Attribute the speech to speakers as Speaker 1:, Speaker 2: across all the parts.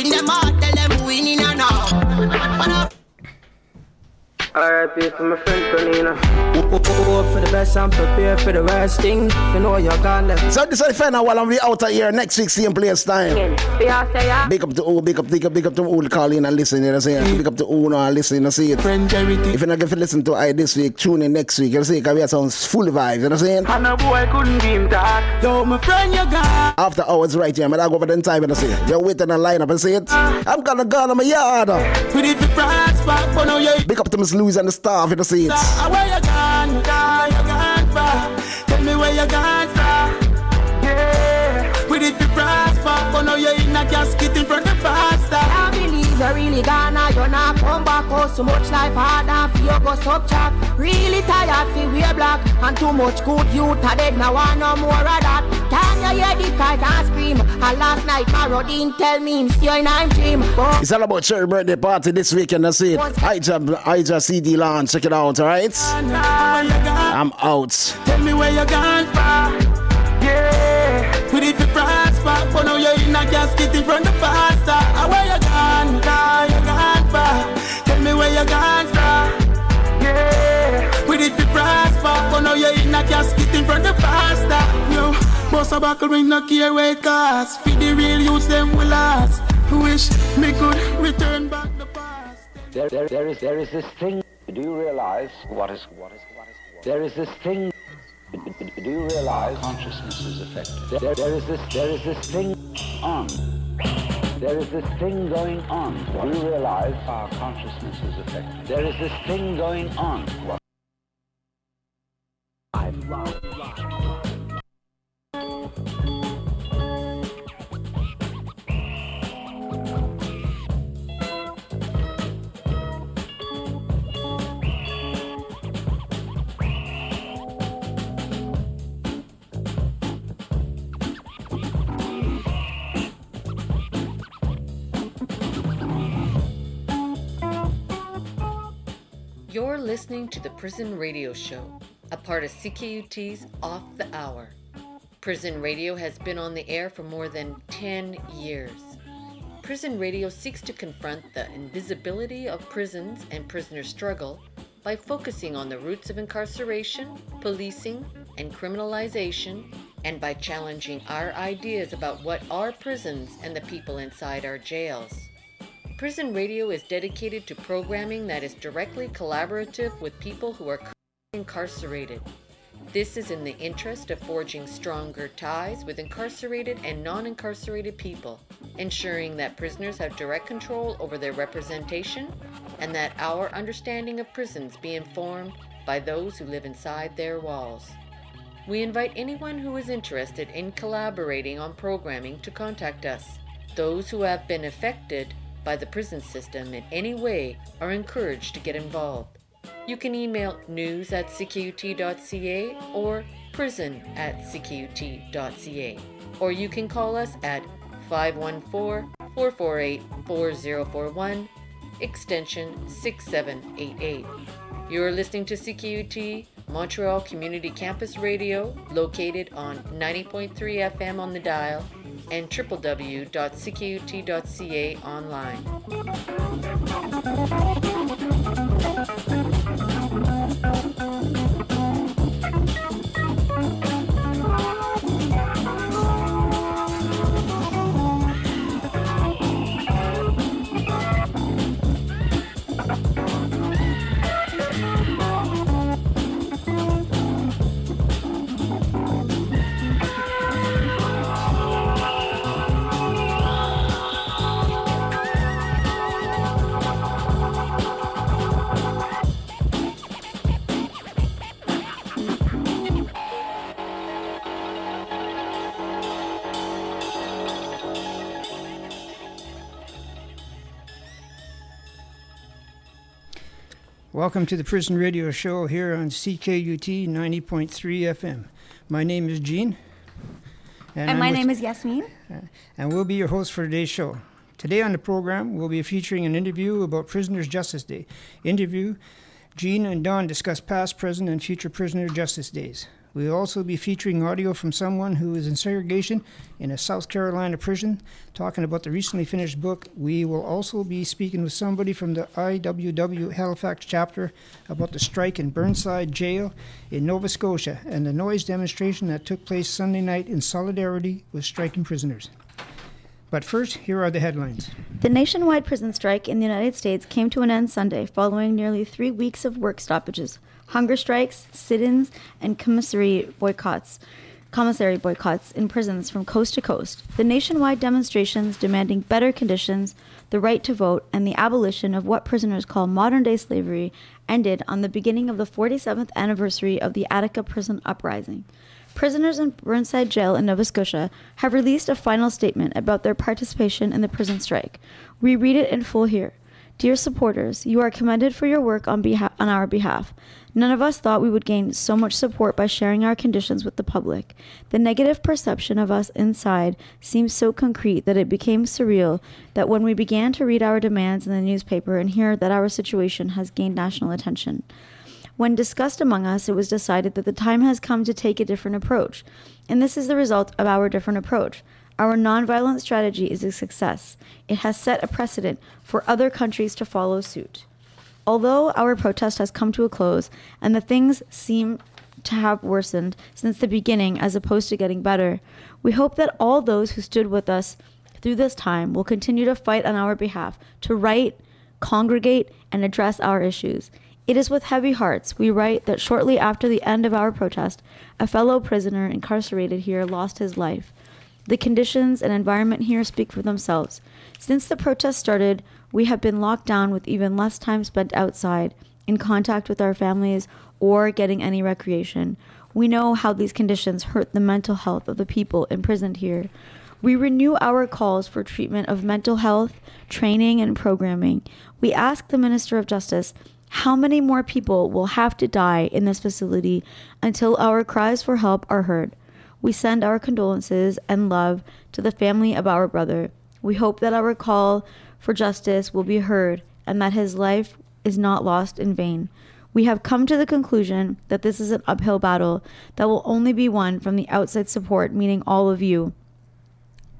Speaker 1: in them heart,
Speaker 2: R.I.P. for my friend Tonina. Hope for the best and prepare for the worst thing. You know you're gone left.
Speaker 3: So this is the final while I'm be out of here next week, same place time. Big up to all, big up, big up, big up to all calling and listening, you know what I'm saying? Big up to all and listening, you see it. If you're not going to listen to I this week, tune in next week, you know, see, because we have some full vibes, you know what I'm saying?
Speaker 2: And a boy couldn't be him dark. Yo, my friend, you gone.
Speaker 3: After hours right here, man, I go over the time and I see it. You're waiting in line up and see it. I'm gonna go on my yard.
Speaker 2: Put it to price back, but now you
Speaker 3: Big up to Miss And the you know.
Speaker 2: Where you gone, you gone. Tell me where you gone. Yeah. It to price back, oh, but now you're in a casket in front of the pastor.
Speaker 1: I believe you're really gone now, you're not come back Oh, so much life hard and for you go subtract Really tired for wear black And too much good youth are dead now I no more of that Can you hear the kite and scream And last night Marodine tell me him still in I'm dream But
Speaker 3: It's all about Cherry birthday party this weekend, that's it. Hydra, Hydra CD launch, check it out, alright?
Speaker 2: Now where you gone?
Speaker 3: I'm out.
Speaker 2: Tell me where you gone far. Yeah. Put it to price back, oh, but now you're in a casket in front of the pastor. Where you Oh, you gone far. Yeah. Put it to price back, but now you're in a casket in front of the pastor. Yo, boss a buckle ring, no care where it costs. Feed the real youths, them will last. Wish me could return back the past.
Speaker 4: There, there, there is, there is this thing. Do you realize what is, what is, what is? There is this thing. Do you realize consciousness is affected? There, there is this, there is this thing on. There is this thing going on. You realize our consciousness is affected? There is this thing going on.
Speaker 5: I You're listening to the Prison Radio Show, a part of CKUT's Off the Hour. Prison Radio has been on the air for more than 10 years. Prison Radio seeks to confront the invisibility of prisons and prisoner struggle by focusing on the roots of incarceration, policing, and criminalization, and by challenging our ideas about what are prisons and the people inside our jails. Prison Radio is dedicated to programming that is directly collaborative with people who are incarcerated. This is in the interest of forging stronger ties with incarcerated and non incarcerated people, ensuring that prisoners have direct control over their representation and that our understanding of prisons be informed by those who live inside their walls. We invite anyone who is interested in collaborating on programming to contact us. Those who have been affected by the prison system in any way are encouraged to get involved. You can email news at ckut.ca or prison at ckut.ca, or you can call us at 514 448 4041, extension 6788. You're listening to CKUT Montreal Community Campus Radio, located on 90.3 FM on the dial and www.ckut.ca online.
Speaker 6: Welcome to the Prison Radio Show here on CKUT 90.3 FM. My name is Gene.
Speaker 7: And
Speaker 6: I'm
Speaker 7: my name is Yasmin.
Speaker 6: Uh, and we'll be your host for today's show. Today on the program, we'll be featuring an interview about Prisoners' Justice Day. Interview Gene and Don discuss past, present, and future prisoner justice days. We'll also be featuring audio from someone who is in segregation in a South Carolina prison, talking about the recently finished book. We will also be speaking with somebody from the IWW Halifax chapter about the strike in Burnside Jail in Nova Scotia and the noise demonstration that took place Sunday night in solidarity with striking prisoners. But first, here are the headlines.
Speaker 7: The nationwide prison strike in the United States came to an end Sunday following nearly three weeks of work stoppages hunger strikes, sit-ins, and commissary boycotts commissary boycotts in prisons from coast to coast, the nationwide demonstrations demanding better conditions, the right to vote, and the abolition of what prisoners call modern day slavery ended on the beginning of the 47th anniversary of the Attica prison uprising. Prisoners in Burnside Jail in Nova Scotia have released a final statement about their participation in the prison strike. We read it in full here. Dear supporters, you are commended for your work on, beha- on our behalf. None of us thought we would gain so much support by sharing our conditions with the public. The negative perception of us inside seemed so concrete that it became surreal that when we began to read our demands in the newspaper and hear that our situation has gained national attention. When discussed among us, it was decided that the time has come to take a different approach. And this is the result of our different approach. Our nonviolent strategy is a success. It has set a precedent for other countries to follow suit. Although our protest has come to a close and the things seem to have worsened since the beginning as opposed to getting better, we hope that all those who stood with us through this time will continue to fight on our behalf to write, congregate, and address our issues. It is with heavy hearts we write that shortly after the end of our protest, a fellow prisoner incarcerated here lost his life. The conditions and environment here speak for themselves. Since the protest started, we have been locked down with even less time spent outside, in contact with our families, or getting any recreation. We know how these conditions hurt the mental health of the people imprisoned here. We renew our calls for treatment of mental health, training, and programming. We ask the Minister of Justice how many more people will have to die in this facility until our cries for help are heard. We send our condolences and love to the family of our brother. We hope that our call for justice will be heard and that his life is not lost in vain. We have come to the conclusion that this is an uphill battle that will only be won from the outside support, meaning all of you.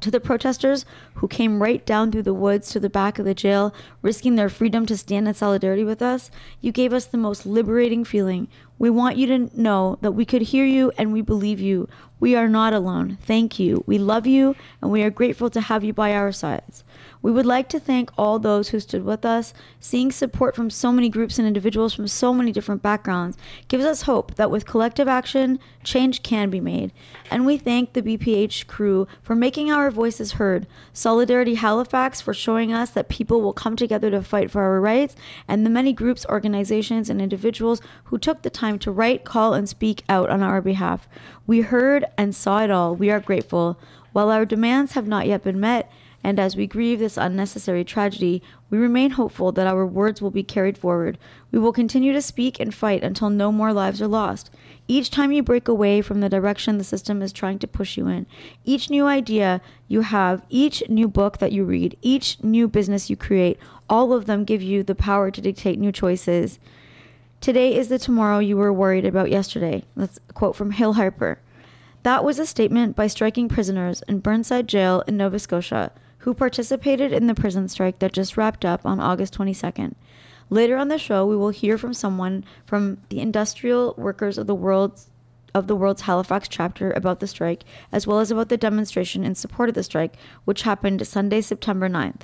Speaker 7: To the protesters who came right down through the woods to the back of the jail, risking their freedom to stand in solidarity with us, you gave us the most liberating feeling. We want you to know that we could hear you and we believe you. We are not alone. Thank you. We love you and we are grateful to have you by our sides. We would like to thank all those who stood with us. Seeing support from so many groups and individuals from so many different backgrounds gives us hope that with collective action, change can be made. And we thank the BPH crew for making our voices heard, Solidarity Halifax for showing us that people will come together to fight for our rights, and the many groups, organizations, and individuals who took the time to write, call, and speak out on our behalf. We heard and saw it all. We are grateful. While our demands have not yet been met, and as we grieve this unnecessary tragedy, we remain hopeful that our words will be carried forward. We will continue to speak and fight until no more lives are lost. Each time you break away from the direction the system is trying to push you in, each new idea you have, each new book that you read, each new business you create, all of them give you the power to dictate new choices. Today is the tomorrow you were worried about yesterday. That's a quote from Hill Harper. That was a statement by striking prisoners in Burnside Jail in Nova Scotia who participated in the prison strike that just wrapped up on August 22nd. Later on the show, we will hear from someone from the Industrial Workers of the World's of the world's Halifax chapter about the strike, as well as about the demonstration in support of the strike, which happened Sunday, September 9th.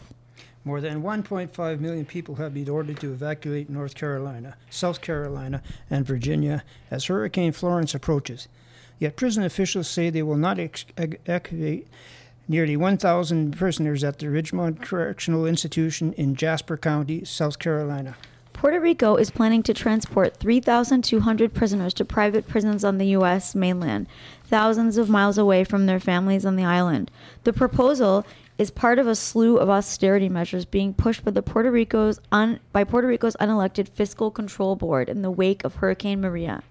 Speaker 6: More than 1.5 million people have been ordered to evacuate North Carolina, South Carolina, and Virginia as Hurricane Florence approaches. Yet prison officials say they will not ex- evacuate nearly 1,000 prisoners at the Ridgemont Correctional Institution in Jasper County, South Carolina.
Speaker 7: Puerto Rico is planning to transport 3,200 prisoners to private prisons on the U.S. mainland, thousands of miles away from their families on the island. The proposal is part of a slew of austerity measures being pushed by the Puerto Rico's un, by Puerto Rico's unelected Fiscal Control Board in the wake of Hurricane Maria.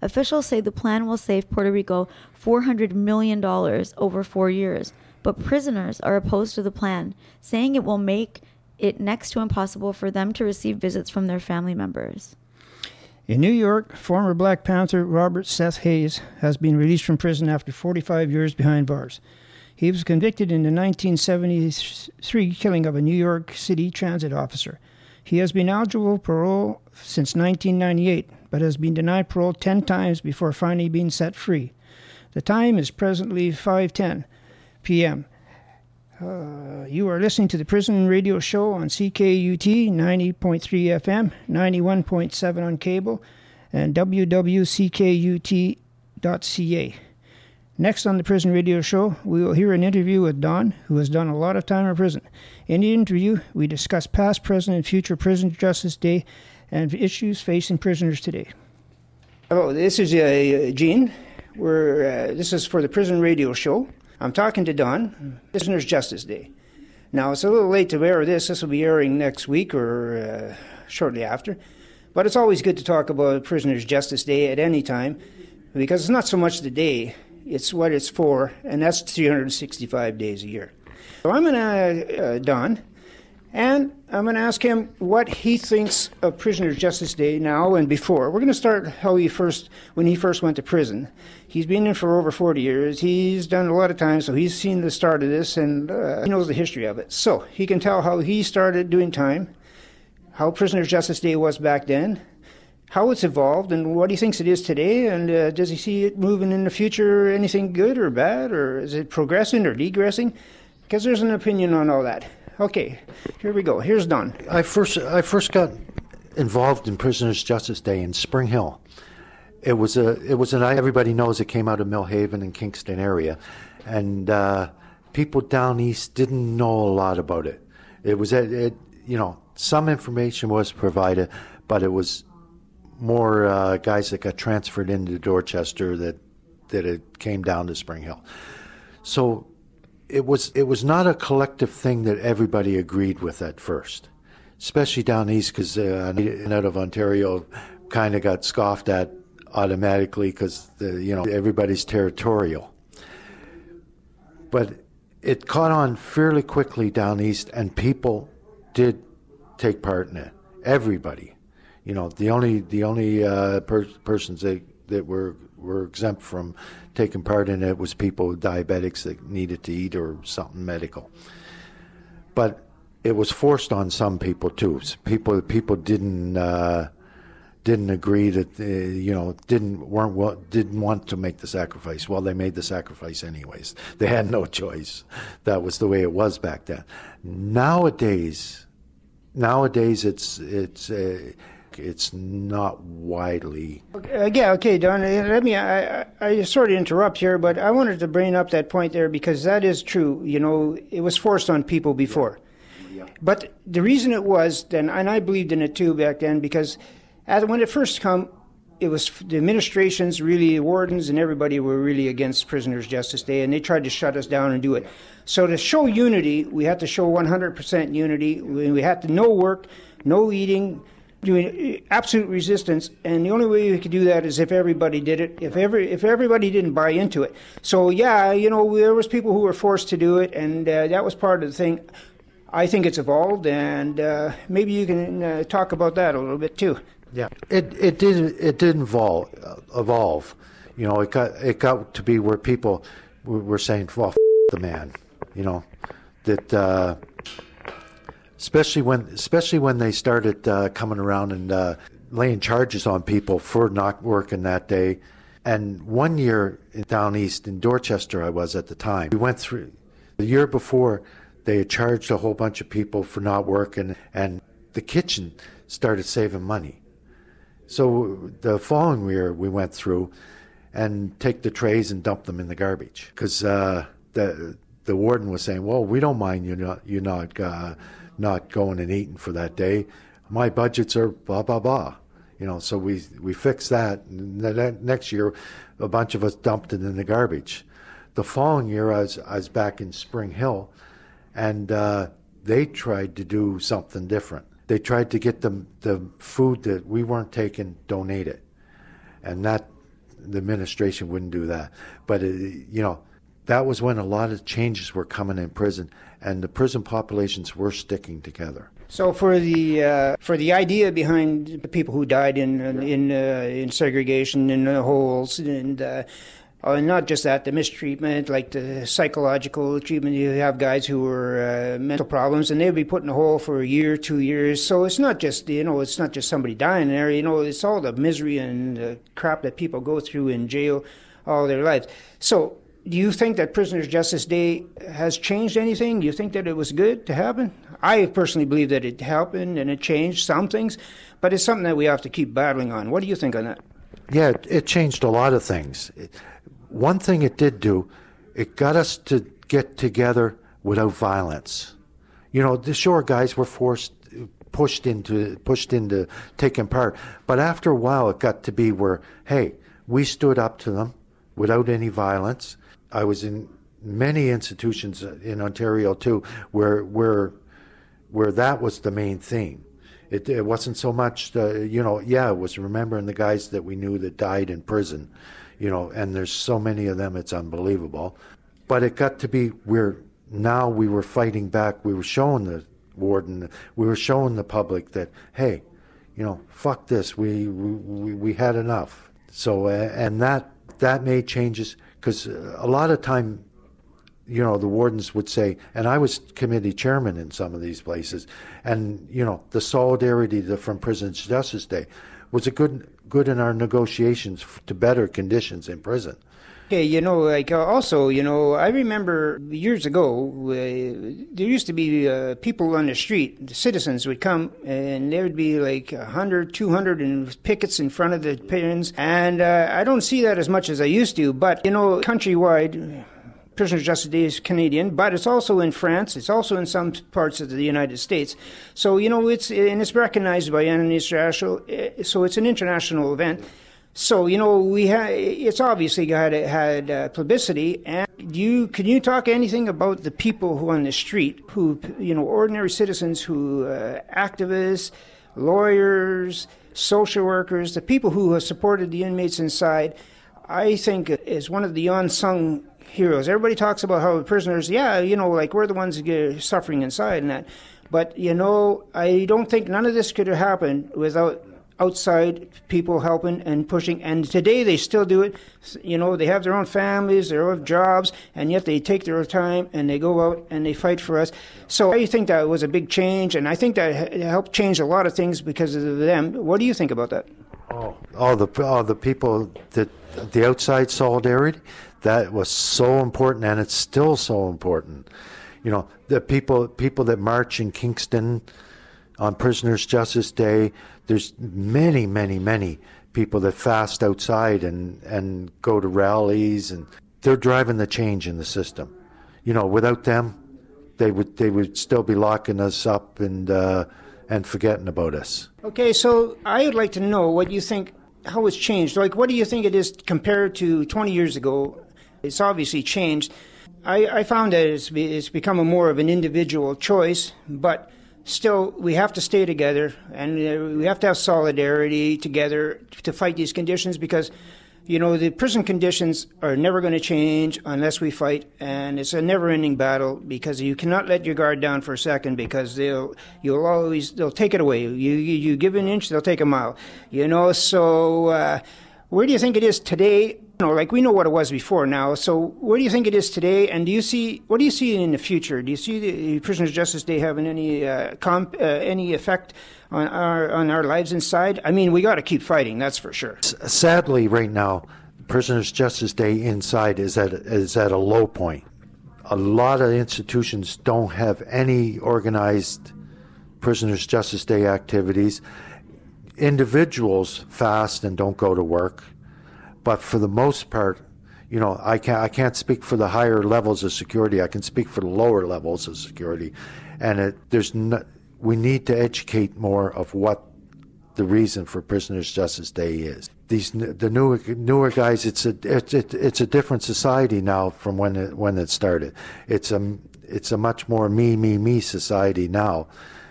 Speaker 7: Officials say the plan will save Puerto Rico $400 million over four years but prisoners are opposed to the plan, saying it will make it next to impossible for them to receive visits from their family members.
Speaker 6: In New York, former Black Panther Robert Seth Hayes has been released from prison after 45 years behind bars. He was convicted in the 1973 killing of a New York City transit officer. He has been eligible for parole since 1998, but has been denied parole 10 times before finally being set free. The time is presently 5:10 p.m. Uh, you are listening to the Prison Radio Show on CKUT 90.3 FM, 91.7 on cable, and www.ckut.ca. Next on the Prison Radio Show, we will hear an interview with Don, who has done a lot of time in prison. In the interview, we discuss past, present, and future Prison Justice Day and issues facing prisoners today. Hello, this is uh, Gene. We're, uh, this is for the Prison Radio Show. I'm talking to Don, Prisoner's Justice Day. Now, it's a little late to air this. This will be airing next week or uh, shortly after. But it's always good to talk about Prisoner's Justice Day at any time because it's not so much the day, it's what it's for, and that's 365 days a year. So I'm going to, uh, Don, and I'm going to ask him what he thinks of Prisoner's Justice Day now and before. We're going to start how he first, when he first went to prison. He's been in for over 40 years. He's done a lot of time, so he's seen the start of this and uh, he knows the history of it. So he can tell how he started doing time, how Prisoner's Justice Day was back then, how it's evolved, and what he thinks it is today, and uh, does he see it moving in the future, anything good or bad, or is it progressing or degressing? Because there's an opinion on all that. Okay, here we go. Here's Don.
Speaker 8: I first I first got involved in Prisoners Justice Day in Spring Hill. It was a it was an everybody knows it came out of Millhaven and Kingston area, and uh, people down east didn't know a lot about it. It was it, it you know some information was provided, but it was more uh, guys that got transferred into Dorchester that that it came down to Spring Hill. So it was it was not a collective thing that everybody agreed with at first, especially down east because uh, out of Ontario kind of got scoffed at automatically because you know everybody's territorial. But it caught on fairly quickly down east, and people did take part in it. Everybody, you know, the only the only uh, per- persons that that were were exempt from taking part in it was people with diabetics that needed to eat or something medical. But it was forced on some people too. People people didn't uh, didn't agree that uh, you know didn't weren't didn't want to make the sacrifice. Well, they made the sacrifice anyways. They had no choice. That was the way it was back then. Nowadays, nowadays it's it's. Uh, it's not widely.
Speaker 6: Yeah, okay, Don. Uh, let me. I, I, I sort of interrupt here, but I wanted to bring up that point there because that is true. You know, it was forced on people before. Yeah. But the reason it was then, and I believed in it too back then, because as, when it first come, it was the administrations, really, the wardens and everybody were really against Prisoners' Justice Day, and they tried to shut us down and do it. So to show unity, we had to show 100% unity. We, we had to no work, no eating, doing absolute resistance, and the only way we could do that is if everybody did it. If every if everybody didn't buy into it. So yeah, you know, there was people who were forced to do it, and uh, that was part of the thing. I think it's evolved, and uh, maybe you can uh, talk about that a little bit too.
Speaker 8: Yeah, it it did it did evolve evolve. You know, it got it got to be where people were saying, "Well, f- the man," you know, that uh, especially when especially when they started uh, coming around and uh, laying charges on people for not working that day. And one year down east in Dorchester, I was at the time. We went through the year before. They had charged a whole bunch of people for not working, and the kitchen started saving money. So the following year, we went through and take the trays and dump them in the garbage because uh, the the warden was saying, "Well, we don't mind you not you not." Uh, not going and eating for that day. My budgets are blah blah blah. You know, so we we fixed that. And the next year, a bunch of us dumped it in the garbage. The following year, I was I was back in Spring Hill, and uh, they tried to do something different. They tried to get the the food that we weren't taking donated, and that the administration wouldn't do that. But it, uh, you know, that was when a lot of changes were coming in prison, and the prison populations were sticking together.
Speaker 6: So for the uh, for the idea behind the people who died in in uh, in segregation in the holes and uh, uh, not just that, the mistreatment, like the psychological treatment. You have guys who were uh, mental problems, and they'd be put in a hole for a year, two years. So it's not just you know, it's not just somebody dying there. You know, it's all the misery and the crap that people go through in jail all their lives. So do you think that Prisoners Justice Day has changed anything? Do you think that it was good to happen? I personally believe that it happened and it changed some things, but it's something that we have to keep battling on. What do you think on that?
Speaker 8: Yeah, it changed a lot of things. One thing it did do, it got us to get together without violence. You know, the shore guys were forced, pushed into, pushed into taking part. But after a while, it got to be where, hey, we stood up to them without any violence I was in many institutions in Ontario too, where where where that was the main theme. It, it wasn't so much, the, you know, yeah, it was remembering the guys that we knew that died in prison, you know, and there's so many of them, it's unbelievable. But it got to be where now we were fighting back. We were showing the warden, we were showing the public that, hey, you know, fuck this. We we, we had enough. So and that that made changes because uh, a lot of time you know the wardens would say and i was committee chairman in some of these places and you know the solidarity from prisons justice day was a good good in our negotiations to better conditions in prison
Speaker 6: Okay, you know, like uh, also, you know, I remember years ago, uh, there used to be uh, people on the street, the citizens would come, and there would be like 100, 200 and pickets in front of the pens. And uh, I don't see that as much as I used to, but, you know, countrywide, Prisoners Justice Day is Canadian, but it's also in France. It's also in some parts of the United States. So you know, it's and it's recognized by an international. Uh, so it's an international event. So you know, we had it's obviously had had uh, publicity. And you can you talk anything about the people who on the street, who you know, ordinary citizens, who uh, activists, lawyers, social workers, the people who have supported the inmates inside. I think is one of the unsung heroes. Everybody talks about how prisoners, yeah, you know, like we're the ones suffering inside and that. But you know, I don't think none of this could have happened without outside people helping and pushing. And today they still do it. You know, they have their own families, their own jobs, and yet they take their time and they go out and they fight for us. So I think that was a big change, and I think that helped change a lot of things because of them. What do you think about that?
Speaker 8: Oh, all the all the people that the outside solidarity that was so important, and it's still so important. You know, the people people that march in Kingston on Prisoners Justice Day there's many, many, many people that fast outside and, and go to rallies, and they're driving the change in the system. You know, without them, they would they would still be locking us up and uh, and forgetting about us.
Speaker 6: Okay, so I would like to know what you think, how it's changed. Like, what do you think it is compared to 20 years ago? It's obviously changed. I, I found that it's, it's become more of an individual choice, but still, we have to stay together and uh, we have to have solidarity together to fight these conditions because, you know, the prison conditions are never going to change unless we fight, and it's a never-ending battle because you cannot let your guard down for a second because they'll you'll always they'll take it away. You you, you give an inch, they'll take a mile. You know, so. Uh, where do you think it is today know, like we know what it was before now. So, where do you think it is today? And do you see what do you see in the future? Do you see the Prisoners' Justice Day having any uh, comp, uh, any effect on our on our lives inside? I mean, we got to keep fighting. That's for sure.
Speaker 8: Sadly, right now, Prisoners' Justice Day inside is at is at a low point. A lot of institutions don't have any organized Prisoners' Justice Day activities. Individuals fast and don't go to work but for the most part, you know, I can't I can't speak for the higher levels of security. I can speak for the lower levels of security, and it, there's no, we need to educate more of what the reason for Prisoners' Justice Day is. These the newer newer guys, it's a it's it, it's a different society now from when it when it started. It's a it's a much more me me me society now,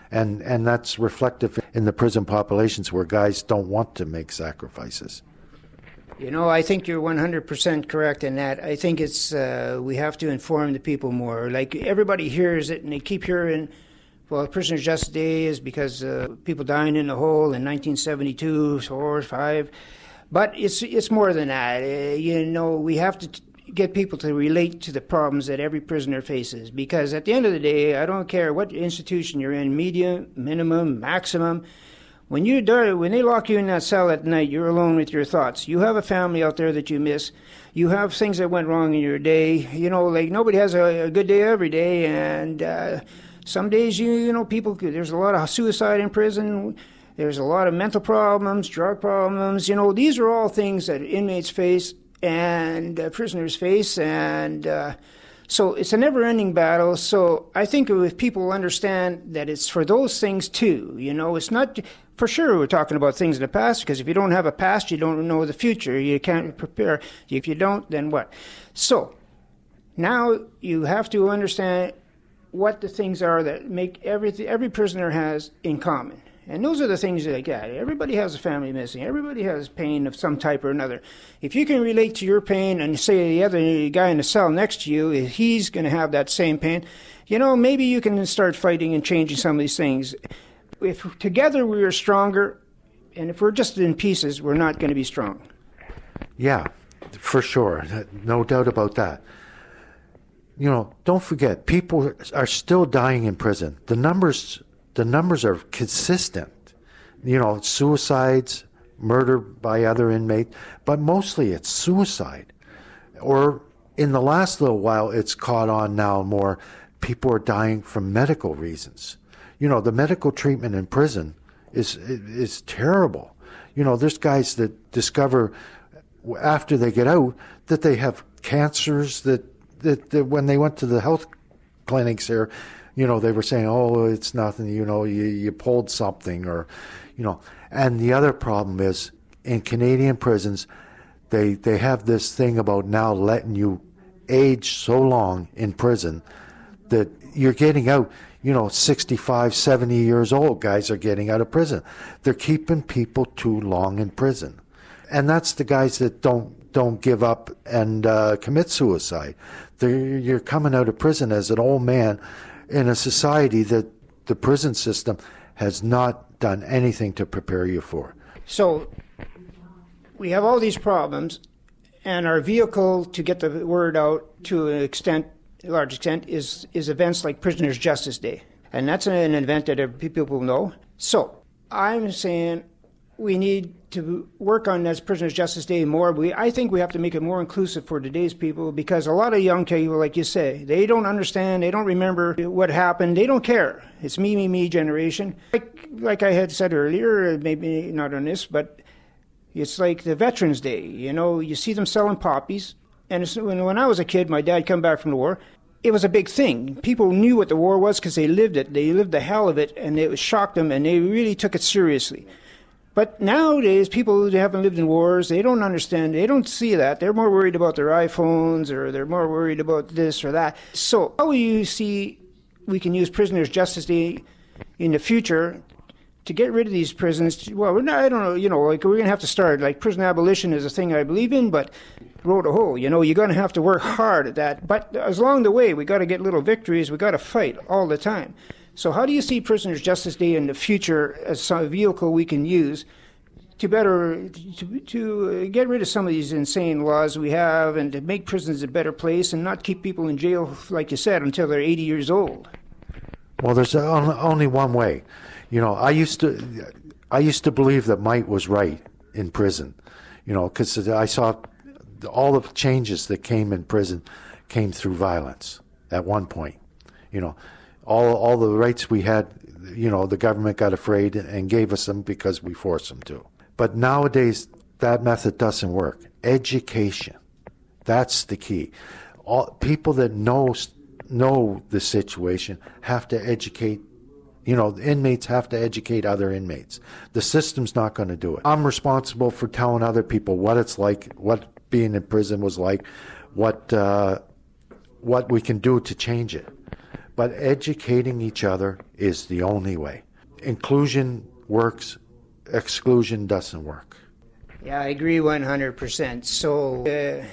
Speaker 8: and and that's reflective in the prison populations where guys don't want to make sacrifices.
Speaker 6: You know, I think you're 100% correct in that. I think it's uh, we have to inform the people more. Like everybody hears it and they keep hearing well, Prisoner's Justice Day is because uh, people dying in the hole in 1972, four, five. But it's it's more than that. Uh, you know, we have to t- get people to relate to the problems that every prisoner faces. Because at the end of the day, I don't care what institution you're in, medium, minimum, maximum. When you die, when they lock you in that cell at night, you're alone with your thoughts. You have a family out there that you miss. You have things that went wrong in your day. You know, like nobody has a, a good day every day, and uh, some days you you know people. There's a lot of suicide in prison. There's a lot of mental problems, drug problems. You know, these are all things that inmates face and uh, prisoners face, and uh, so it's a never-ending battle. So I think if people understand that it's for those things too, you know, it's not for sure we're talking about things in the past because if you don't have a past, you don't know the future. You can't prepare. If you don't, then what? So now you have to understand what the things are that make every every prisoner has in common. And those are the things that. Everybody has a family missing. Everybody has pain of some type or another. If you can relate to your pain and say the other guy in the cell next to you, he's going to have that same pain, you know, maybe you can start fighting and changing some of these things. If together we are stronger, and if we're just in pieces, we're not going to be strong.
Speaker 8: Yeah, for sure. No doubt about that. You know, don't forget, people are still dying in prison. The numbers the numbers are consistent. You know, suicides, murder by other inmates, but mostly it's suicide. Or in the last little while, it's caught on now more. People are dying from medical reasons. You know, the medical treatment in prison is is terrible. You know, there's guys that discover after they get out that they have cancers that that, that when they went to the health clinics there you know, they were saying, oh, it's nothing, you know, you, you pulled something or, you know. And the other problem is in Canadian prisons, they, they have this thing about now letting you age so long in prison that you're getting out, you know, 65, 70 years old guys are getting out of prison. They're keeping people too long in prison. And that's the guys that don't don't give up and uh, commit suicide. They're, you're coming out of prison as an old man in a society that the prison system has not done anything to prepare you for.
Speaker 6: So we have all these problems, and our vehicle to get the word out to an extent, a large extent, is is events like Prisoners' Justice Day, and that's an event that people know. So I'm saying we need to work on as Prisoners Justice Day more. We, I think we have to make it more inclusive for today's people because a lot of young people, like you say, they don't understand, they don't remember what happened, they don't care. It's me, me, me generation. Like, like I had said earlier, maybe not on this, but it's like the Veterans Day. You know, you see them selling poppies, and when, when I was a kid, my dad come back from the war. It was a big thing. People knew what the war was because they lived it. They lived the hell of it, and it shocked them, and they really took it seriously. But nowadays, people who haven't lived in wars, they don't understand. They don't see that. They're more worried about their iPhones or they're more worried about this or that. So, how do you see we can use prisoners' justice day in the future to get rid of these prisons? Well, not, I don't know, you know, like we're going to have to start. Like prison abolition is a thing I believe in, but road a hole. You know, you're going to have to work hard at that. But as along the way, we got to get little victories. We got to fight all the time. So, how do you see Prisoners' Justice Day in the future as a vehicle we can use to better to, to get rid of some of these insane laws we have and to make prisons a better place and not keep people in jail, like you said, until they're 80 years old?
Speaker 8: Well, there's only one way. You know, I used to I used to believe that might was right in prison. You know, because I saw all the changes that came in prison came through violence at one point. You know, all all the rights we had, you know, the government got afraid and gave us them because we forced them to. But nowadays, that method doesn't work. Education, that's the key. All people that know know the situation have to educate. You know, inmates have to educate other inmates. The system's not going to do it. I'm responsible for telling other people what it's like, what being in prison was like, what uh, what we can do to change it. But educating each other is the only way. Inclusion works, exclusion doesn't work.
Speaker 6: Yeah, I agree 100%. So, uh,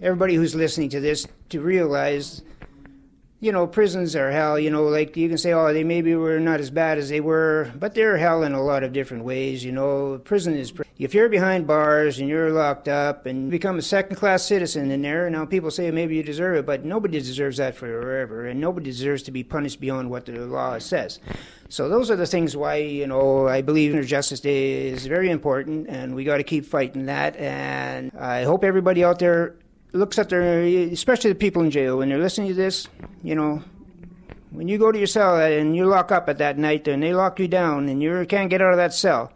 Speaker 6: everybody who's listening to this, to realize you know, prisons are hell. You know, like you can say, oh, they maybe were not as bad as they were, but they're hell in a lot of different ways. You know, prison is. Pr- If you're behind bars and you're locked up and become a second class citizen in there, now people say maybe you deserve it, but nobody deserves that forever, and nobody deserves to be punished beyond what the law says. So those are the things why you know I believe Inner Justice Day is very important, and we got to keep fighting that. And I hope everybody out there looks at their, especially the people in jail, when they're listening to this, you know, when you go to your cell and you lock up at that night and they lock you down and you can't get out of that cell,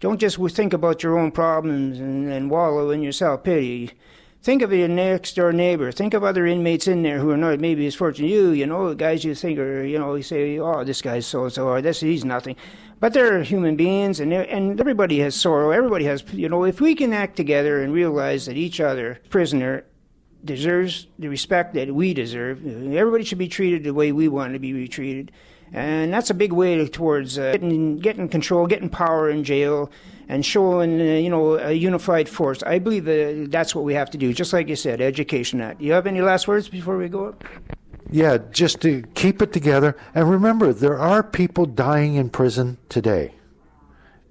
Speaker 6: don't just think about your own problems and, and wallow in your self pity. Think of your next door neighbor. Think of other inmates in there who are not maybe as fortunate as you. You know, the guys you think are, you know, you say, oh, this guy's so and so, or this he's nothing. But they're human beings, and and everybody has sorrow. Everybody has, you know, if we can act together and realize that each other prisoner deserves the respect that we deserve, everybody should be treated the way we want to be treated, and that's a big way towards uh, getting getting control, getting power in jail, and showing uh, you know a unified force. I believe that that's what we have to do. Just like you said, education. That. You have any last words before we go up?
Speaker 8: Yeah, just to keep it together. And remember, there are people dying in prison today.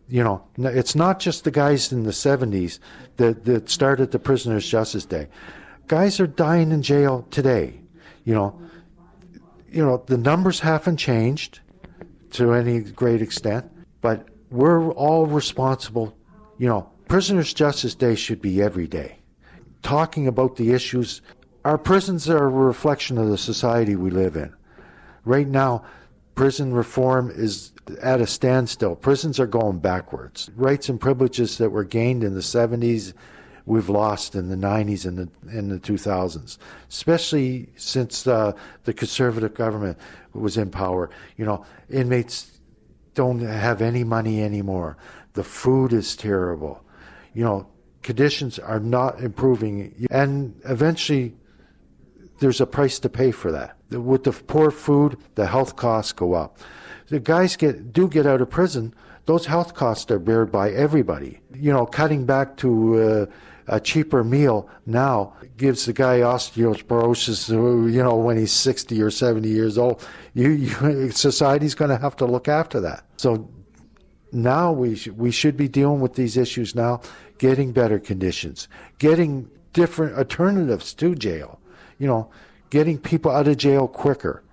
Speaker 8: You know, it's not just the guys in the 70s that, that started the Prisoners' Justice Day. Guys are dying in jail today. You know, you know, the numbers haven't changed to any great extent, but we're all responsible. You know, Prisoners' Justice Day should be every day. Talking about the issues our prisons are a reflection of the society we live in. Right now, prison reform is at a standstill. Prisons are going backwards. Rights and privileges that were gained in the 70s, we've lost in the 90s and the, in the 2000s, especially since uh, the conservative government was in power. You know, inmates don't have any money anymore. The food is terrible. You know, conditions are not improving. And eventually, there's a price to pay for that. With the poor food, the health costs go up. The guys get do get out of prison. Those health costs are bared by everybody. You know, cutting back to uh, a cheaper meal now gives the guy osteoporosis. You know, when he's sixty or seventy years old, you, you society's going to have to look after that. So now we sh- we should be dealing with these issues now, getting better conditions, getting different alternatives to jail you know, getting people out of jail quicker,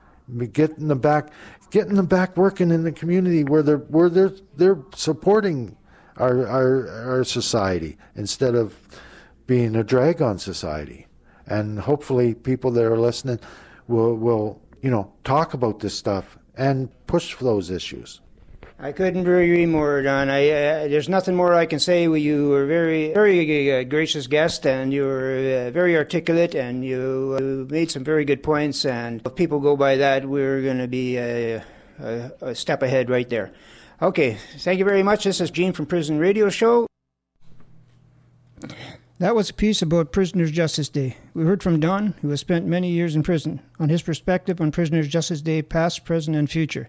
Speaker 8: getting them back, getting them back working in the community where they're where they're they're supporting our our our society instead of being a drag on society. And hopefully, people that are listening will will you know talk about this stuff and push for those issues.
Speaker 6: I couldn't agree more, Don. I, uh, there's nothing more I can say. You were very, very uh, gracious guest, and you were uh, very articulate, and you uh, made some very good points. And if people go by that, we're going to be a, a, a step ahead right there. Okay, thank you very much. This is Gene from Prison Radio Show. That was a piece about Prisoners' Justice Day. We heard from Don, who has spent many years in prison, on his perspective on Prisoners' Justice Day, past, present, and future.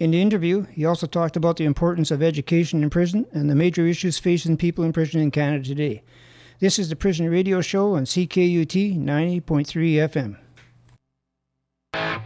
Speaker 6: In the interview, he also talked about the importance of education in prison and the major issues facing people in prison in Canada today. This is the Prison Radio Show on CKUT 90.3 FM.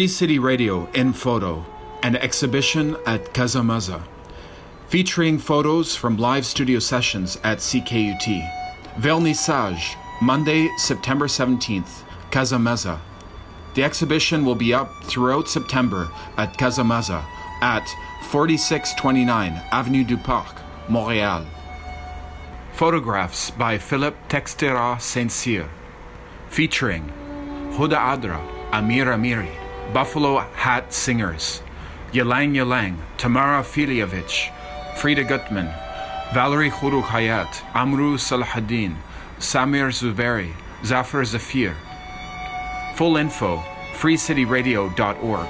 Speaker 9: Free City Radio in photo, an exhibition at Casamaza, featuring photos from live studio sessions at CKUT. Vernissage, Monday, September 17th, Casamaza. The exhibition will be up throughout September at Casamaza at 4629 Avenue du Parc, Montréal. Photographs by Philip Textera Saint Cyr, featuring Huda Adra, Amir Amiri, Buffalo Hat Singers, Yelang Yelang, Tamara Filievich, Frida Gutman, Valerie Khuru Hayat, Amru Salahuddin, Samir Zuberi, Zafar Zafir. Full info, freecityradio.org.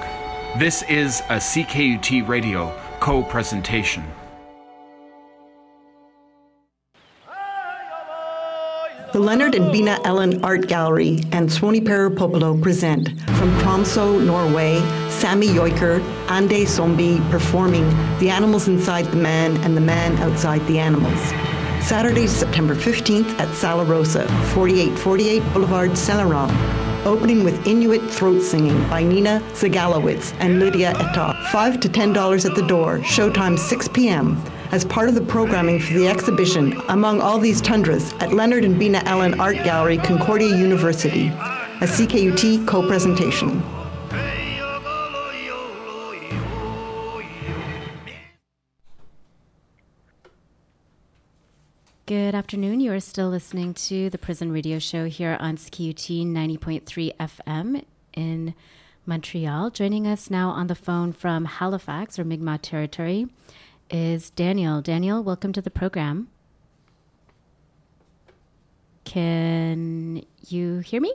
Speaker 9: This is a CKUT radio co presentation.
Speaker 10: The Leonard and Bina oh. Ellen Art Gallery and Suoni Popolo present from Tromso, Norway, Sami Joiker, Ande Somby performing The Animals Inside the Man and the Man Outside the Animals. Saturday, September 15th at Sala Rosa, 4848 Boulevard Celeron. Opening with Inuit throat singing by Nina Segalowitz and Lydia Etok. 5 to $10 at the door, showtime 6 p.m as part of the programming for the exhibition Among All These Tundras at Leonard and Bina Ellen Art Gallery, Concordia University, a CKUT co presentation.
Speaker 11: Good afternoon. You are still listening to the Prison Radio Show here on CKUT 90.3 FM in Montreal. Joining us now on the phone from Halifax or Mi'kmaq territory is Daniel. Daniel, welcome to the program. Can you hear me?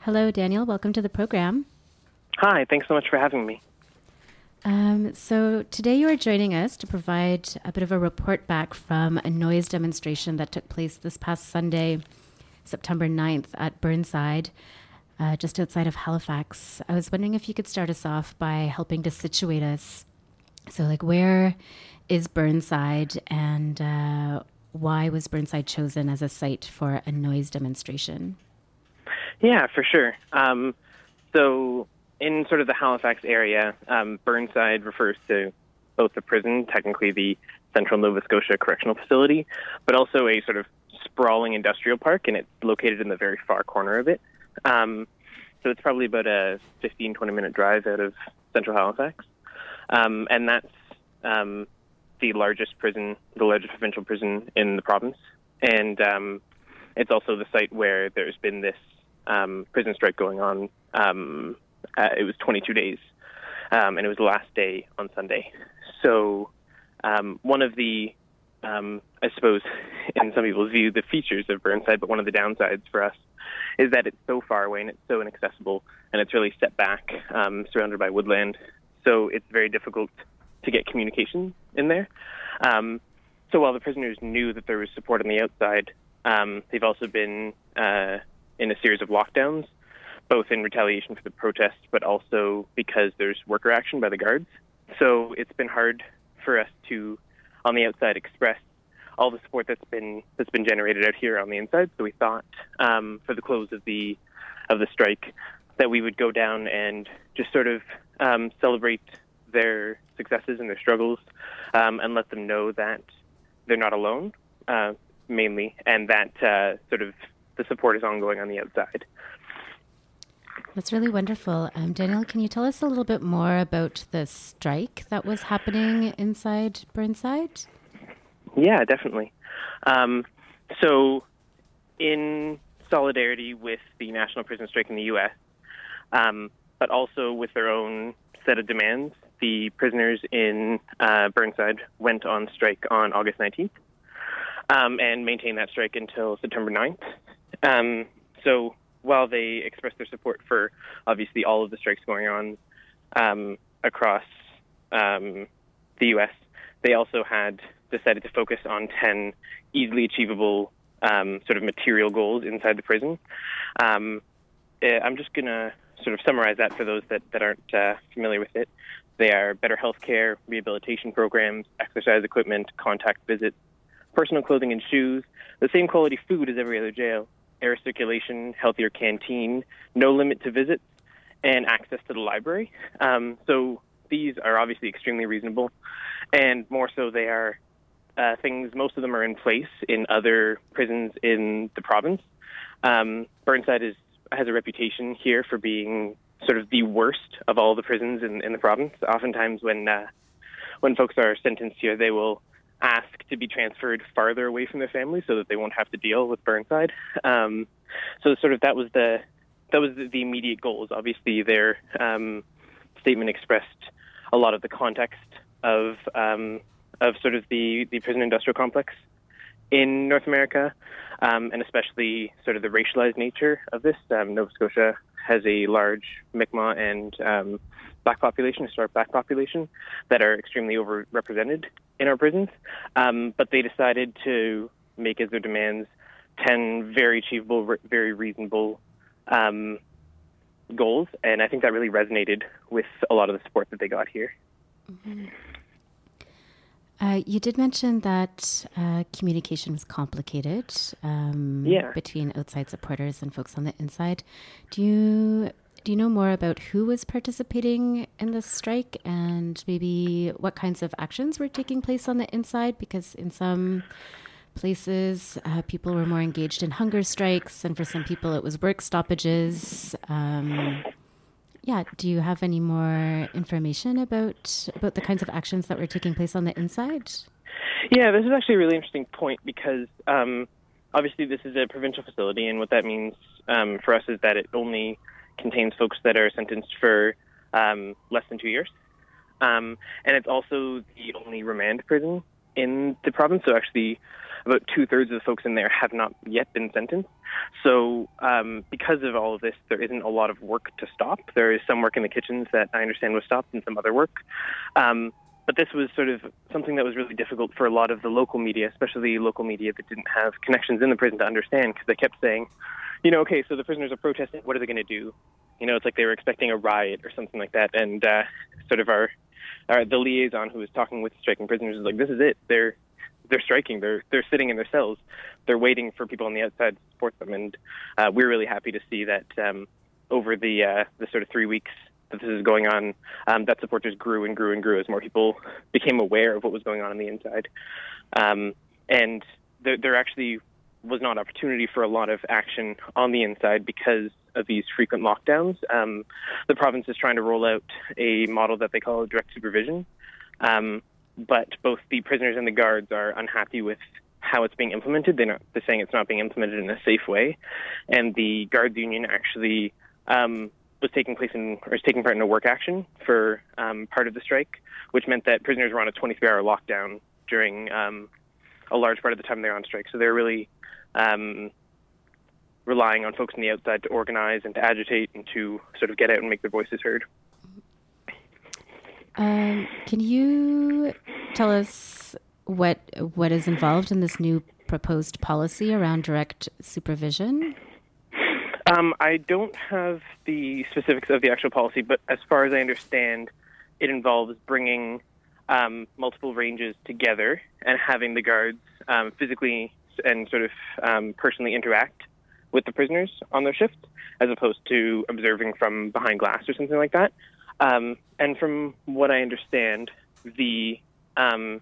Speaker 11: Hello, Daniel. Welcome to the program.
Speaker 12: Hi, thanks so much for having me.
Speaker 11: Um, so, today you are joining us to provide a bit of a report back from a noise demonstration that took place this past Sunday, September 9th at Burnside uh, just outside of Halifax. I was wondering if you could start us off by helping to situate us. So, like, where is Burnside and uh, why was Burnside chosen as a site for a noise demonstration?
Speaker 12: Yeah, for sure. Um, so, in sort of the Halifax area, um, Burnside refers to both the prison, technically the Central Nova Scotia Correctional Facility, but also a sort of sprawling industrial park, and it's located in the very far corner of it. Um, so it's probably about a 15, 20 minute drive out of central Halifax. Um, and that's um, the largest prison, the largest provincial prison in the province. And um, it's also the site where there's been this um, prison strike going on. Um, uh, it was 22 days, um, and it was the last day on Sunday. So one of the I suppose, in some people's view, the features of Burnside, but one of the downsides for us is that it's so far away and it's so inaccessible, and it's really set back, um, surrounded by woodland. So it's very difficult to get communication in there. Um, so while the prisoners knew that there was support on the outside, um, they've also been uh, in a series of lockdowns, both in retaliation for the protests, but also because there's worker action by the guards. So it's been hard for us to on the outside express all the support that's been that's been generated out here on the inside. So we thought um, for the close of the of the strike that we would go down and just sort of um, celebrate their successes and their struggles, um, and let them know that they're not alone, uh, mainly, and that uh, sort of the support is ongoing on the outside.
Speaker 11: That's really wonderful. Um, Daniel, can you tell us a little bit more about the strike that was happening inside Burnside?
Speaker 12: Yeah, definitely. Um, so, in solidarity with the national prison strike in the U.S., um, but also with their own set of demands, the prisoners in uh, Burnside went on strike on August 19th. um, and maintained that strike until September 9th. Um, so while they expressed their support for obviously all of the strikes going on um, across um, the U.S., they also had decided to focus on 10 easily achievable um, sort of material goals inside the prison. Um, eh, I'm just going to sort of summarize that for those that, that aren't uh, familiar with it. They are better health care, rehabilitation programs, exercise equipment, contact visits, personal clothing and shoes, the same quality food as every other jail, air circulation, healthier canteen, no limit to visits, and access to the library. Um, so these are obviously extremely reasonable, and more so, they are uh, things. Most of them are in place in other prisons in the province. Um, Burnside is has a reputation here for being sort of the worst of all the prisons in, in the province. Oftentimes, when uh, when folks are sentenced here, they will ask to be transferred farther away from their family so that they won't have to deal with Burnside. Um, so, sort of that was the that was the, immediate goals. Obviously, their um, statement expressed a lot of the context of um, of sort of the the prison industrial complex in North America, um, and especially sort of the racialized nature of this. Um, Nova Scotia has a large Mi'kmaq and um, black population, historic black population, that are extremely overrepresented in our prisons. Um, but they decided to make as their demands 10 very achievable, re- very reasonable um, goals. And I think that really resonated with a lot of the support that they got here.
Speaker 11: Uh, you did mention that uh, communication was complicated um,
Speaker 12: Yeah.
Speaker 11: between outside supporters and folks on the inside. Do you do you know more about who was participating in this strike and maybe what kinds of actions were taking place on the inside? Because in some places, uh, people were more engaged in hunger strikes, and for some people, it was work stoppages. Um, yeah, do you have any more information about about the kinds of actions that were taking place on the inside?
Speaker 12: Yeah, this is actually a really interesting point because um, obviously this is a provincial facility, and what that means um, for us is that it only contains folks that are sentenced for um, less than two years, um, and it's also the only remand prison in the province. So actually, about two thirds of the folks in there have not yet been sentenced. So um, because of all of this, there isn't a lot of work to stop. There is some work in the kitchens that I understand was stopped, and some other work. Um, but this was sort of something that was really difficult for a lot of the local media, especially local media that didn't have connections in the prison to understand, because they kept saying, you know, okay, so the prisoners are protesting. What are they going to do? You know, it's like they were expecting a riot or something like that. And uh, sort of our, our the liaison who was talking with striking prisoners was like, this is it. They're they're striking. They're they're sitting in their cells. They're waiting for people on the outside to support them. And uh, we're really happy to see that um, over the uh, the sort of three weeks that this is going on, um, that support just grew and grew and grew as more people became aware of what was going on on the inside. Um, and there, there actually was not opportunity for a lot of action on the inside because of these frequent lockdowns. Um, the province is trying to roll out a model that they call direct supervision, um, but both the prisoners and the guards are unhappy with how it's being implemented. They're, not, they're saying it's not being implemented in a safe way, and the guards union actually um, was taking place in or is taking part in a work action for um, part of the strike, which meant that prisoners were on a 23-hour lockdown during um, a large part of the time they're on strike. So they're really um, relying on folks on the outside to organize and to agitate and to sort of get out and make their voices heard.
Speaker 11: Um, can you tell us what what is involved in this new proposed policy around direct supervision?
Speaker 12: Um, I don't have the specifics of the actual policy, but as far as I understand, it involves bringing um, multiple ranges together and having the guards um, physically and sort of um, personally interact with the prisoners on their shift, as opposed to observing from behind glass or something like that. Um, and from what I understand, the um,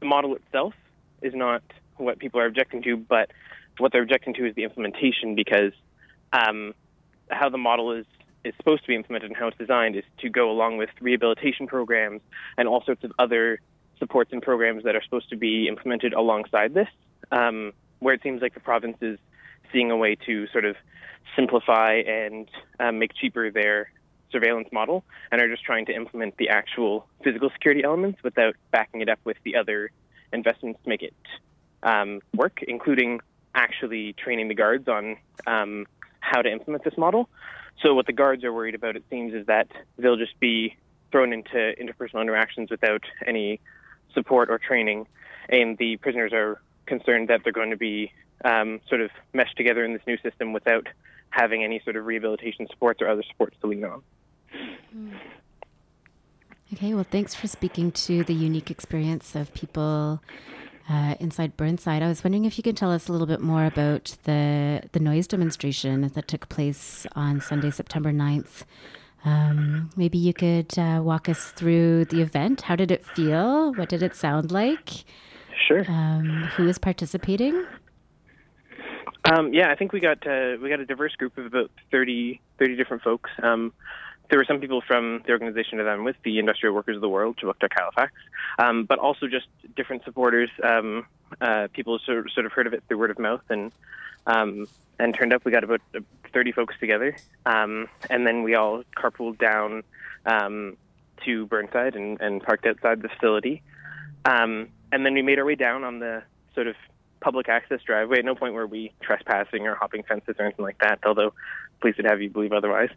Speaker 12: the model itself is not what people are objecting to, but what they're objecting to is the implementation because um, how the model is is supposed to be implemented and how it's designed is to go along with rehabilitation programs and all sorts of other supports and programs that are supposed to be implemented alongside this. Um, where it seems like the province is seeing a way to sort of simplify and um, make cheaper their surveillance model and are just trying to implement the actual physical security elements without backing it up with the other investments to make it um, work, including actually training the guards on um, how to implement this model. So what the guards are worried about, it seems, is that they'll just be thrown into interpersonal interactions without any support or training, and the prisoners are concerned that they're going to be um, sort of meshed together in this new system without having any sort of rehabilitation supports or other supports to lean on.
Speaker 11: Okay, well, thanks for speaking to the unique experience of people uh, inside Burnside. I was wondering if you could tell us a little bit more about the the noise demonstration that took place on Sunday, September 9th. Um, maybe you could uh, walk us through the event. How did it feel? What did it sound like?
Speaker 12: Sure.
Speaker 11: Um, who was participating?
Speaker 12: Um, yeah, I think we got uh, we got a diverse group of about 30, 30 different folks. There were some people from the organization that I'm with, the Industrial Workers of the World, to Kjipuktuk Halifax, um, but also just different supporters. Um, uh, people sort of, sort of heard of it through word of mouth, and um, and turned up. We got about 30 folks together, um, and then we all carpooled down um, to Burnside and, and parked outside the facility. Um, and then we made our way down on the sort of public access driveway. At no point were we trespassing or hopping fences or anything like that, although police would have you believe otherwise.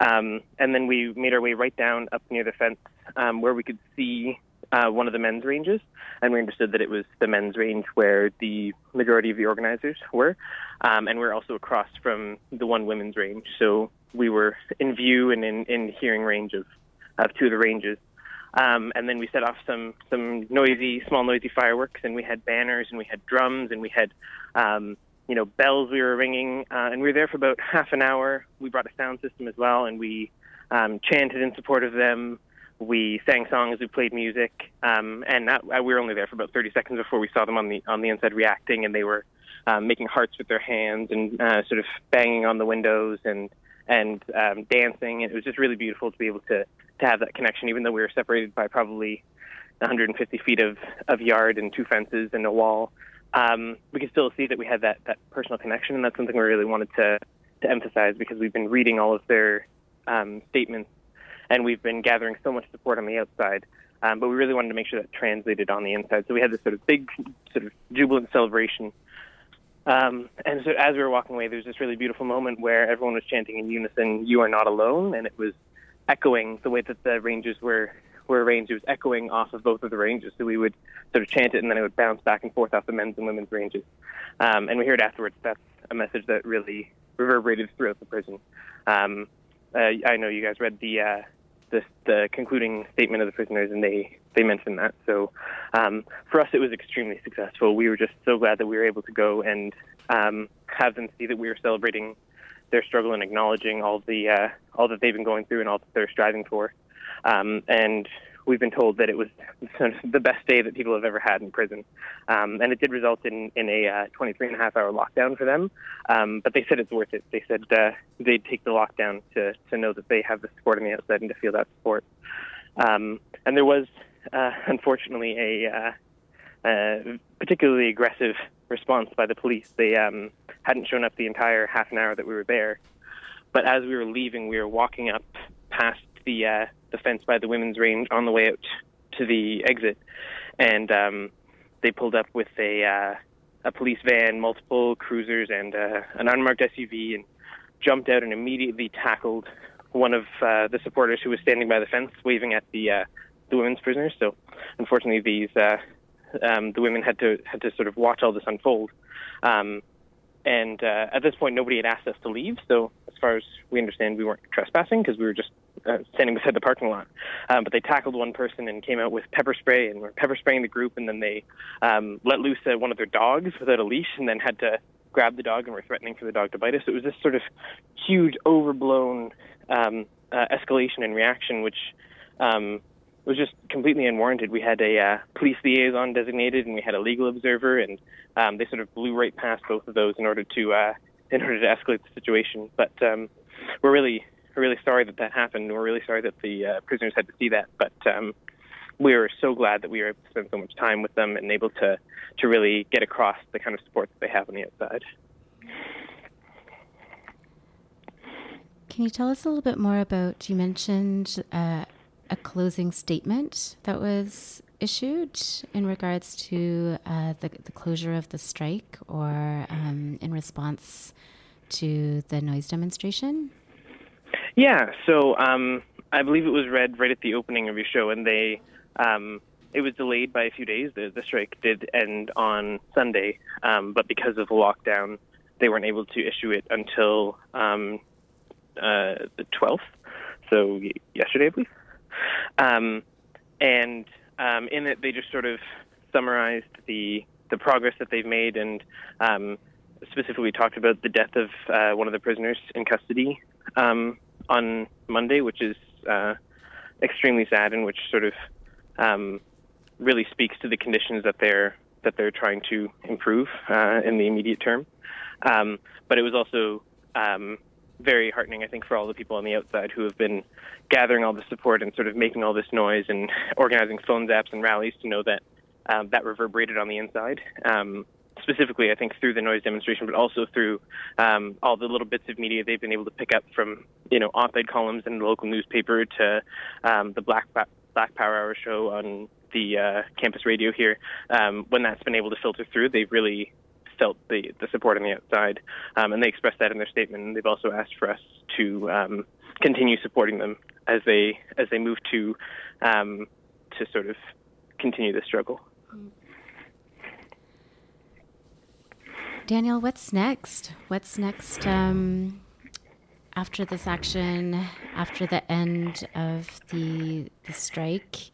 Speaker 12: Um, and then we made our way right down up near the fence um, where we could see uh, one of the men's ranges, and we understood that it was the men's range where the majority of the organizers were. Um, and we are also across from the one women's range, so we were in view and in, in hearing range of, of two of the ranges. Um, and then we set off some some noisy, small noisy fireworks, and we had banners, and we had drums, and we had um, you know bells we were ringing, uh, and we were there for about half an hour. We brought a sound system as well, and we um, chanted in support of them. We sang songs, we played music, um, and that, uh, we were only there for about 30 seconds before we saw them on the on the inside reacting, and they were um, making hearts with their hands and uh, sort of banging on the windows and and um, dancing. And It was just really beautiful to be able to to have that connection, even though we were separated by probably 150 feet of, of yard and two fences and a wall. Um, we can still see that we had that, that personal connection, and that's something we really wanted to, to emphasize because we've been reading all of their um, statements and we've been gathering so much support on the outside. Um, but we really wanted to make sure that translated on the inside. So we had this sort of big, sort of jubilant celebration. Um, and so as we were walking away, there was this really beautiful moment where everyone was chanting in unison, "You are not alone," and it was echoing the way that the Rangers were were arranged. It was echoing off of both of the ranges, so we would sort of chant it, and then it would bounce back and forth off the men's and women's ranges. Um, and we heard afterwards that's a message that really reverberated throughout the prison. Um, uh, I know you guys read the, uh, the the concluding statement of the prisoners, and they they mentioned that. So um, for us, it was extremely successful. We were just so glad that we were able to go and um, have them see that we were celebrating their struggle and acknowledging all the uh, all that they've been going through and all that they're striving for. Um, and we've been told that it was the best day that people have ever had in prison. Um, and it did result in, in a uh, 23 and a half hour lockdown for them. Um, but they said it's worth it. They said uh, they'd take the lockdown to, to know that they have the support on the outside and to feel that support. Um, and there was, uh, unfortunately, a uh, uh, particularly aggressive response by the police. They um, hadn't shown up the entire half an hour that we were there. But as we were leaving, we were walking up past the uh, the fence by the women's range on the way out to the exit, and um, they pulled up with a uh, a police van, multiple cruisers, and uh, an unmarked SUV, and jumped out and immediately tackled one of uh, the supporters who was standing by the fence, waving at the uh, the women's prisoners. So, unfortunately, these uh, um, the women had to had to sort of watch all this unfold. Um, and uh, at this point, nobody had asked us to leave. So, as far as we understand, we weren't trespassing because we were just uh, standing beside the parking lot. Um, but they tackled one person and came out with pepper spray and were pepper spraying the group. And then they um, let loose uh, one of their dogs without a leash, and then had to grab the dog and were threatening for the dog to bite us. It was this sort of huge, overblown um, uh, escalation and reaction, which um, was just completely unwarranted. We had a uh, police liaison designated, and we had a legal observer, and um, they sort of blew right past both of those in order to uh, in order to escalate the situation. But um, we're really really sorry that that happened. We're really sorry that the uh, prisoners had to see that. But um, we were so glad that we were able to spend so much time with them and able to to really get across the kind of support that they have on the outside.
Speaker 11: Can you tell us a little bit more about? You mentioned uh, a closing statement that was issued in regards to uh, the, the closure of the strike or um, in response to the noise demonstration?
Speaker 12: Yeah, so um, I believe it was read right at the opening of your show, and they um, it was delayed by a few days. The, the strike did end on Sunday, um, but because of the lockdown, they weren't able to issue it until um, uh, the 12th, so yesterday, I believe. Um, and um, in it, they just sort of summarized the the progress that they've made, and um, specifically talked about the death of uh, one of the prisoners in custody um, on Monday, which is uh, extremely sad, and which sort of um, really speaks to the conditions that they're that they're trying to improve uh, in the immediate term. Um, but it was also um, very heartening, I think, for all the people on the outside who have been gathering all the support and sort of making all this noise and organizing phone zaps and rallies to know that um, that reverberated on the inside. Um, specifically, I think through the noise demonstration, but also through um, all the little bits of media they've been able to pick up from, you know, op-ed columns in the local newspaper to um, the Black Black Power Hour show on the uh, campus radio here. Um, when that's been able to filter through, they've really felt the, the support on the outside, um, and they expressed that in their statement. And they've also asked for us to um, continue supporting them as they as they move to um, to sort of continue the struggle.
Speaker 11: Daniel, what's next? What's next um, after this action, after the end of the, the strike?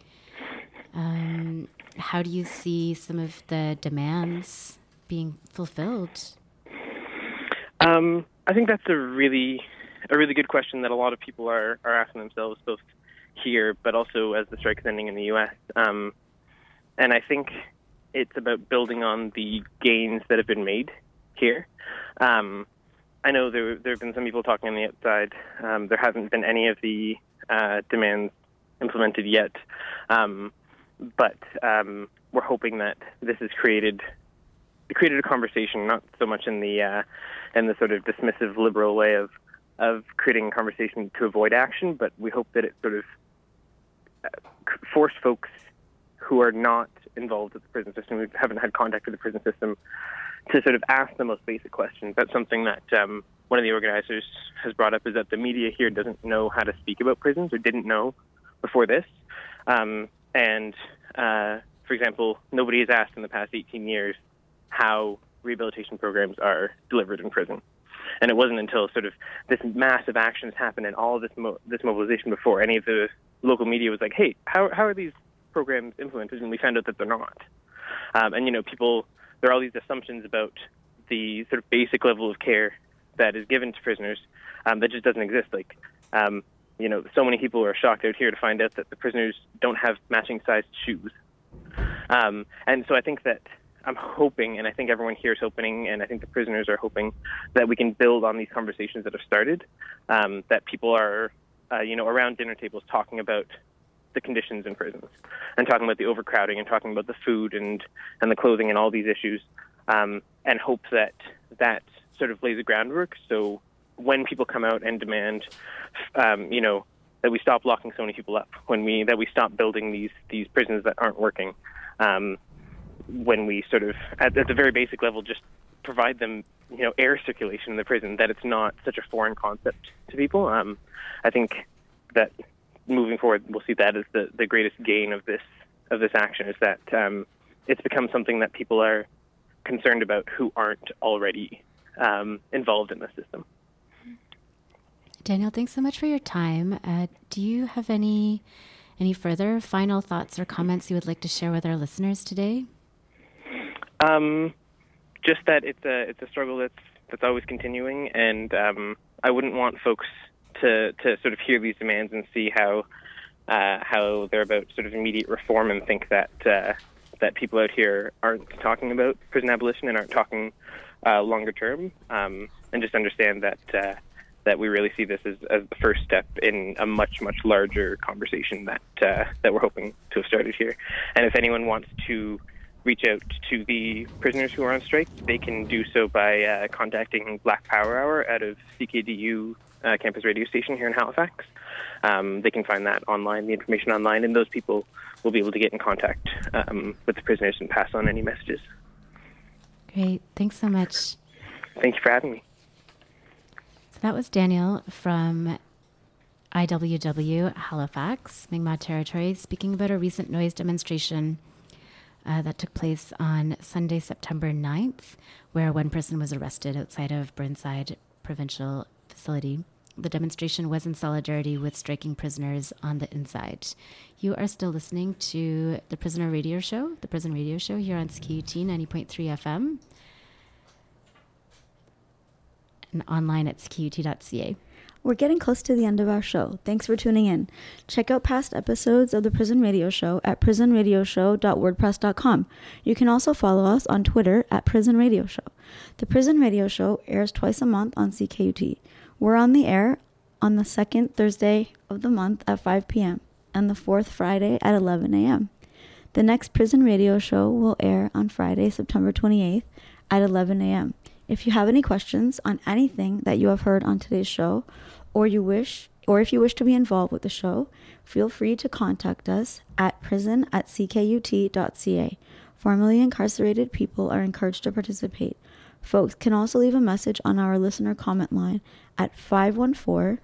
Speaker 11: Um, how do you see some of the demands being fulfilled?
Speaker 12: Um, I think that's a really a really good question that a lot of people are, are asking themselves, both here but also as the strike is ending in the U.S. Um, and I think it's about building on the gains that have been made here. Um, I know there there have been some people talking on the outside. Um, there hasn't been any of the uh, demands implemented yet, um, but um, we're hoping that this has created created a conversation, not so much in the uh, in the sort of dismissive liberal way of of creating conversation to avoid action, but we hope that it sort of uh, forced folks who are not involved with the prison system, who haven't had contact with the prison system, to sort of ask the most basic questions. That's something that um, one of the organizers has brought up is that the media here doesn't know how to speak about prisons or didn't know before this. Um, and uh, for example, nobody has asked in the past 18 years how rehabilitation programs are delivered in prison. And it wasn't until sort of this massive actions happened and all this mo- this mobilization before any of the local media was like, "Hey, how how are these programs implemented?" And we found out that they're not. Um, and you know, people there are all these assumptions about the sort of basic level of care that is given to prisoners um, that just doesn't exist. Like, um, you know, so many people are shocked out here to find out that the prisoners don't have matching sized shoes. Um, and so I think that I'm hoping, and I think everyone here is hoping, and I think the prisoners are hoping that we can build on these conversations that have started. Um, that people are, uh, you know, around dinner tables talking about the conditions in prisons, and talking about the overcrowding, and talking about the food and and the clothing, and all these issues, um, and hope that that sort of lays the groundwork. So when people come out and demand, um, you know, that we stop locking so many people up, when we that we stop building these these prisons that aren't working. Um, when we sort of at, at the very basic level just provide them you know air circulation in the prison that it's not such a foreign concept to people um, i think that moving forward we'll see that as the, the greatest gain of this of this action is that um, it's become something that people are concerned about who aren't already um, involved in the system
Speaker 11: Daniel, thanks so much for your time. Uh, do you have any any further final thoughts or comments you would like to share with our listeners today?
Speaker 12: Um, just that it's a it's a struggle that's that's always continuing, and um, I wouldn't want folks to to sort of hear these demands and see how uh, how they're about sort of immediate reform and think that uh, that people out here aren't talking about prison abolition and aren't talking uh, longer term, um, and just understand that uh, that we really see this as, as the first step in a much much larger conversation that uh, that we're hoping to have started here. And if anyone wants to reach out to the prisoners who are on strike, they can do so by uh, contacting Black Power Hour out of CKDU uh, campus radio station here in Halifax. Um, they can find that online, the information online, and those people will be able to get in contact um, with the prisoners and pass on any messages.
Speaker 11: Great. Thanks so much.
Speaker 12: Thank you for having me.
Speaker 11: So that was Daniel from IWW Halifax, Mi'kmaq Territory, speaking about a recent noise demonstration uh, that took place on Sunday, September 9th, where one person was arrested outside of Burnside Provincial Facility. The demonstration was in solidarity with striking prisoners on the inside. You are still listening to the Prisoner Radio Show, the Prison Radio Show here on CKUT 90.3 FM and online at CKUT.ca.
Speaker 7: We're getting close to the end of our show. Thanks for tuning in. Check out past episodes of the Prison Radio Show at prisonradioshow.wordpress.com. You can also follow us on Twitter at Prison Radio Show. The Prison Radio Show airs twice a month on CKUT. We're on the air on the second Thursday of the month at 5 p.m. and the fourth Friday at 11 a.m. The next Prison Radio Show will air on Friday, September 28th at 11 a.m. If you have any questions on anything that you have heard on today's show, or you wish, or if you wish to be involved with the show, feel free to contact us at prison at ckut.ca. Formerly incarcerated people are encouraged to participate. Folks can also leave a message on our listener comment line at 514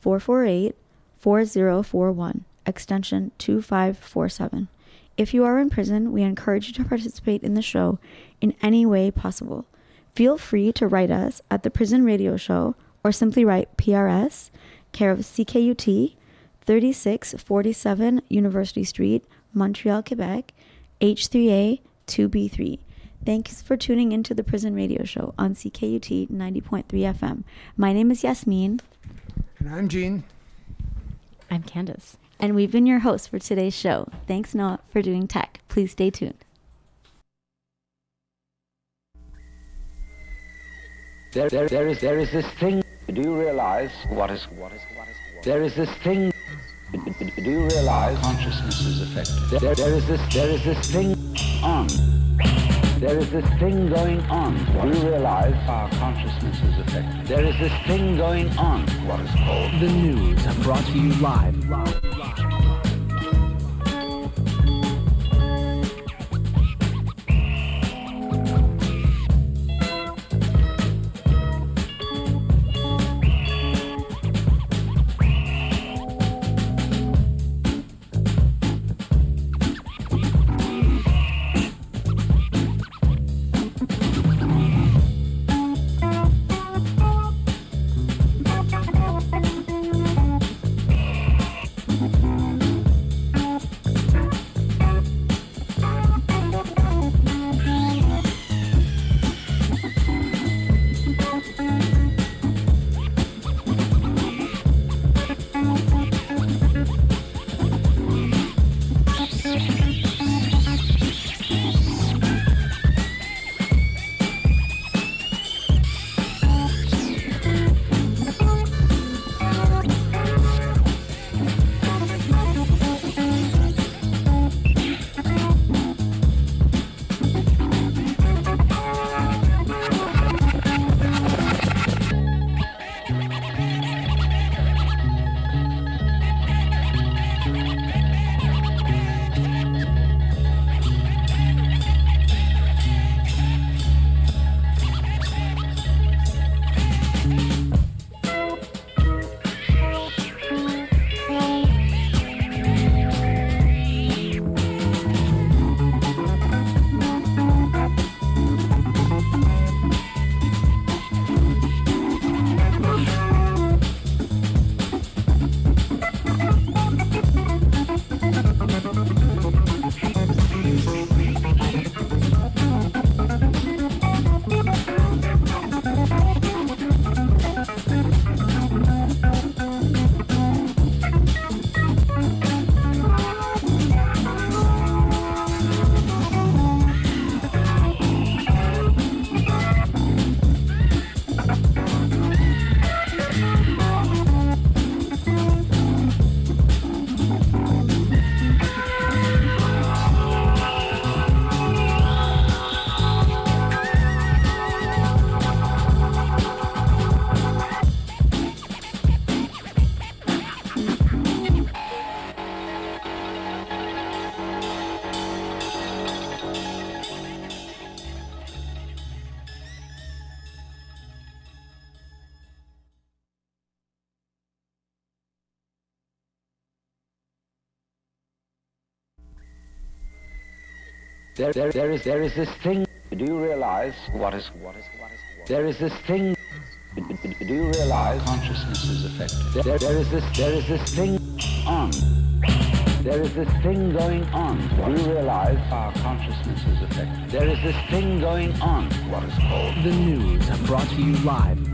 Speaker 7: 448 4041, extension 2547. If you are in prison, we encourage you to participate in the show in any way possible. Feel free to write us at the Prison Radio Show or simply write PRS, care of CKUT, 3647 University Street, Montreal, Quebec, H3A 2B3. Thanks for tuning into the Prison Radio Show on CKUT 90.3 FM. My name is Yasmin.
Speaker 6: And I'm Jean.
Speaker 11: I'm Candace.
Speaker 7: And we've been your hosts for today's show. Thanks, Noah, for doing tech. Please stay tuned.
Speaker 4: There, there, there is, there is this thing. Do you realize what is, what is, what is, what there is this thing. Do you realize consciousness is affected? There, there is this, there is this thing on. There is this thing going on. Do you realize our consciousness is affected? There is this thing going on. What is called
Speaker 13: The news brought to you live.
Speaker 4: There, there, there is, there is this thing. Do you realize what is, what is, what is? There is this thing. Do you realize consciousness is affected? There, there is this, there is this thing on. There is this thing going on. Do you realize our consciousness is affected? There is this thing going on. What is called
Speaker 13: The news brought to you live